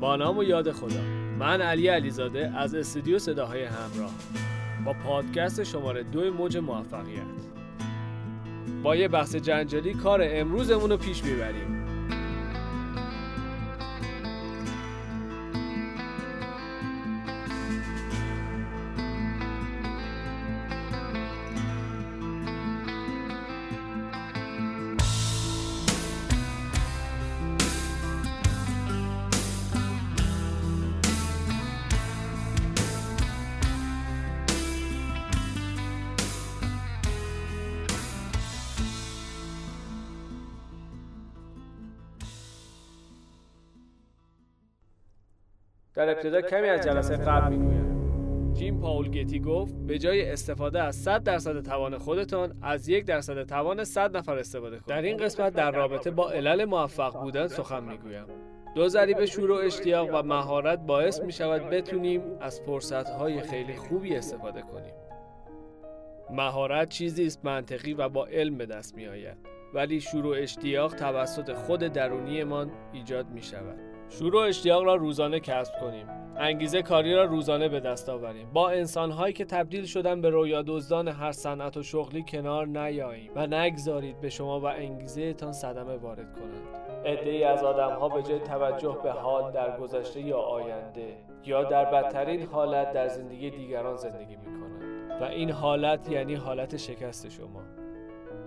با نام و یاد خدا. من علی علیزاده از استودیو صداهای همراه. با پادکست شماره دو موج موفقیت. با یه بحث جنجالی کار امروزمون رو پیش می‌بریم. در ابتدا کمی از جلسه قبل می‌گویم. جیم پاول گیتی گفت به جای استفاده از 100 درصد توان خودتان از یک درصد توان 100 نفر استفاده کنید. در این قسمت در رابطه با علل موفق بودن سخن می‌گویم. دو ضریب شور و اشتیاق و مهارت باعث می شود بتونیم از فرصت های خیلی خوبی استفاده کنیم. مهارت چیزی است منطقی و با علم به دست می آید ولی شور و اشتیاق توسط خود درونیمان ایجاد می شود شور و اشتیاق را روزانه کسب کنیم. انگیزه کاری را روزانه به دست آوریم. با انسانهایی که تبدیل شدن به رویا دزدان هر صنعت و شغلی کنار نیاییم و نگذارید به شما و انگیزه تان صدمه وارد کنند. ای از ها به جای توجه به حال در گذشته یا آینده یا در بدترین حالت در زندگی دیگران زندگی می کنند و این حالت یعنی حالت شکست شما.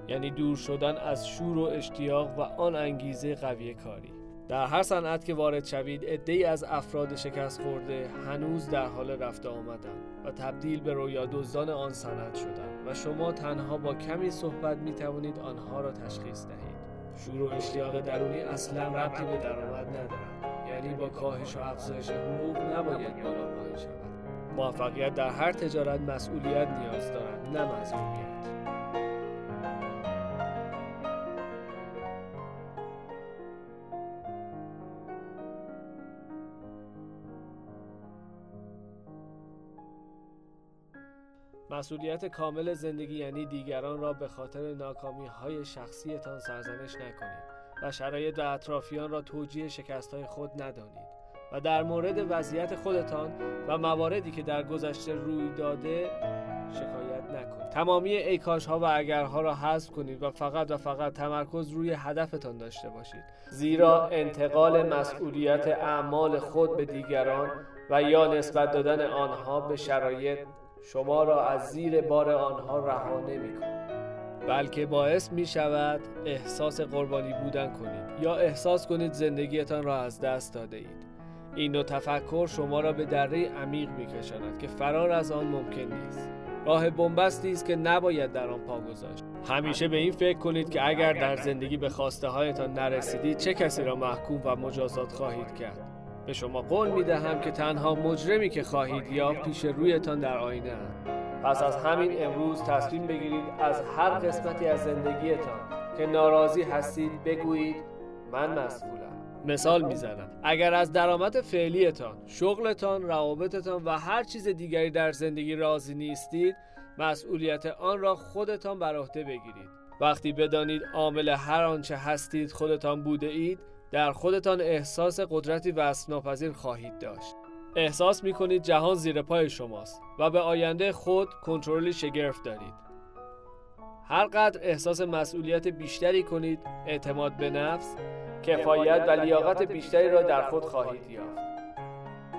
یعنی دور شدن از شور و اشتیاق و آن انگیزه قوی کاری. در هر صنعت که وارد شوید عدهای از افراد شکست خورده هنوز در حال رفته آمدن و تبدیل به رویا دزدان آن صنعت شدند و شما تنها با کمی صحبت می توانید آنها را تشخیص دهید. شور و اشتیاق درونی اصلا ربطی به درآمد ندارد یعنی با کاهش و افزایش حقوق نباید بالا پایین شود موفقیت در هر تجارت مسئولیت نیاز دارد نه مظلومیت مسئولیت کامل زندگی یعنی دیگران را به خاطر ناکامی های شخصیتان سرزنش نکنید و شرایط و اطرافیان را توجیه شکست های خود ندانید و در مورد وضعیت خودتان و مواردی که در گذشته روی داده شکایت نکنید. تمامی ایکاش ها و اگرها را حذف کنید و فقط و فقط تمرکز روی هدفتان داشته باشید. زیرا انتقال مسئولیت اعمال خود به دیگران و یا نسبت دادن آنها به شرایط شما را از زیر بار آنها رها نمی بلکه باعث می شود احساس قربانی بودن کنید یا احساس کنید زندگیتان را از دست داده اید. این نوع تفکر شما را به دره عمیق می کشاند که فرار از آن ممکن نیست. راه بنبستی است که نباید در آن پا گذاشت. همیشه به این فکر کنید که اگر در زندگی به خواسته هایتان نرسیدید چه کسی را محکوم و مجازات خواهید کرد؟ به شما قول می دهم که تنها مجرمی که خواهید یا پیش رویتان در آینه پس از همین امروز تصمیم بگیرید از هر قسمتی از زندگیتان که ناراضی هستید بگویید من مسئولم. مثال می‌زنم. اگر از درآمد فعلیتان شغلتان روابطتان و هر چیز دیگری در زندگی راضی نیستید مسئولیت آن را خودتان بر عهده بگیرید. وقتی بدانید عامل هر آنچه هستید خودتان بوده اید در خودتان احساس قدرتی وصف ناپذیر خواهید داشت. احساس می کنید جهان زیر پای شماست و به آینده خود کنترلی شگرف دارید. هر قدر احساس مسئولیت بیشتری کنید اعتماد به نفس کفایت و لیاقت بیشتری را در خود خواهید یافت.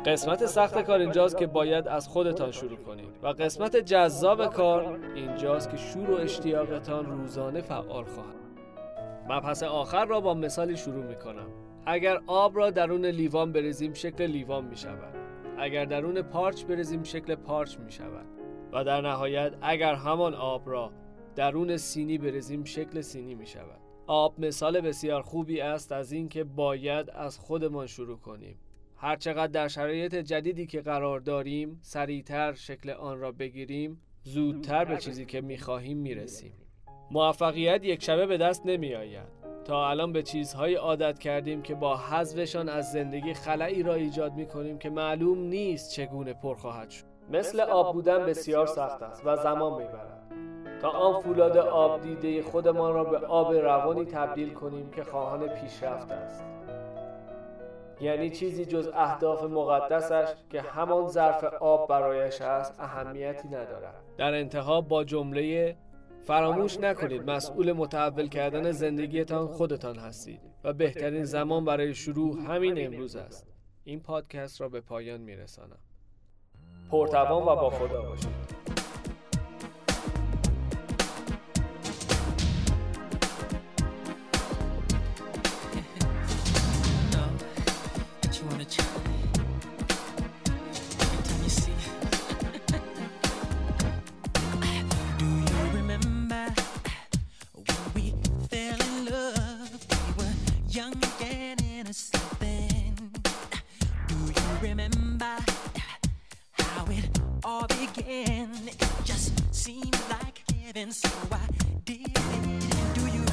قسمت سخت کار اینجاست که باید از خودتان شروع کنید و قسمت جذاب کار اینجاست که شور و اشتیاقتان روزانه فعال خواهد. مبحث آخر را با مثالی شروع می کنم اگر آب را درون لیوان بریزیم شکل لیوان می شود اگر درون پارچ بریزیم شکل پارچ می شود و در نهایت اگر همان آب را درون سینی بریزیم شکل سینی می شود آب مثال بسیار خوبی است از اینکه باید از خودمان شروع کنیم. هرچقدر در شرایط جدیدی که قرار داریم سریعتر شکل آن را بگیریم زودتر به چیزی که می‌خواهیم می‌رسیم. موفقیت یک شبه به دست نمی آید. تا الان به چیزهایی عادت کردیم که با حذفشان از زندگی خلایی را ایجاد می کنیم که معلوم نیست چگونه پر خواهد شد. مثل آب بودن بسیار سخت است و زمان می‌برد. تا آن فولاد آب دیده خودمان را به آب روانی تبدیل کنیم که خواهان پیشرفت است. یعنی چیزی جز اهداف مقدسش که همان ظرف آب برایش است اهمیتی ندارد در انتها با جمله فراموش نکنید مسئول متحول کردن زندگیتان خودتان هستید و بهترین زمان برای شروع همین امروز است. این پادکست را به پایان میرسانم. پرتوان و با خدا باشید. All began. It just seemed like heaven, so I did it.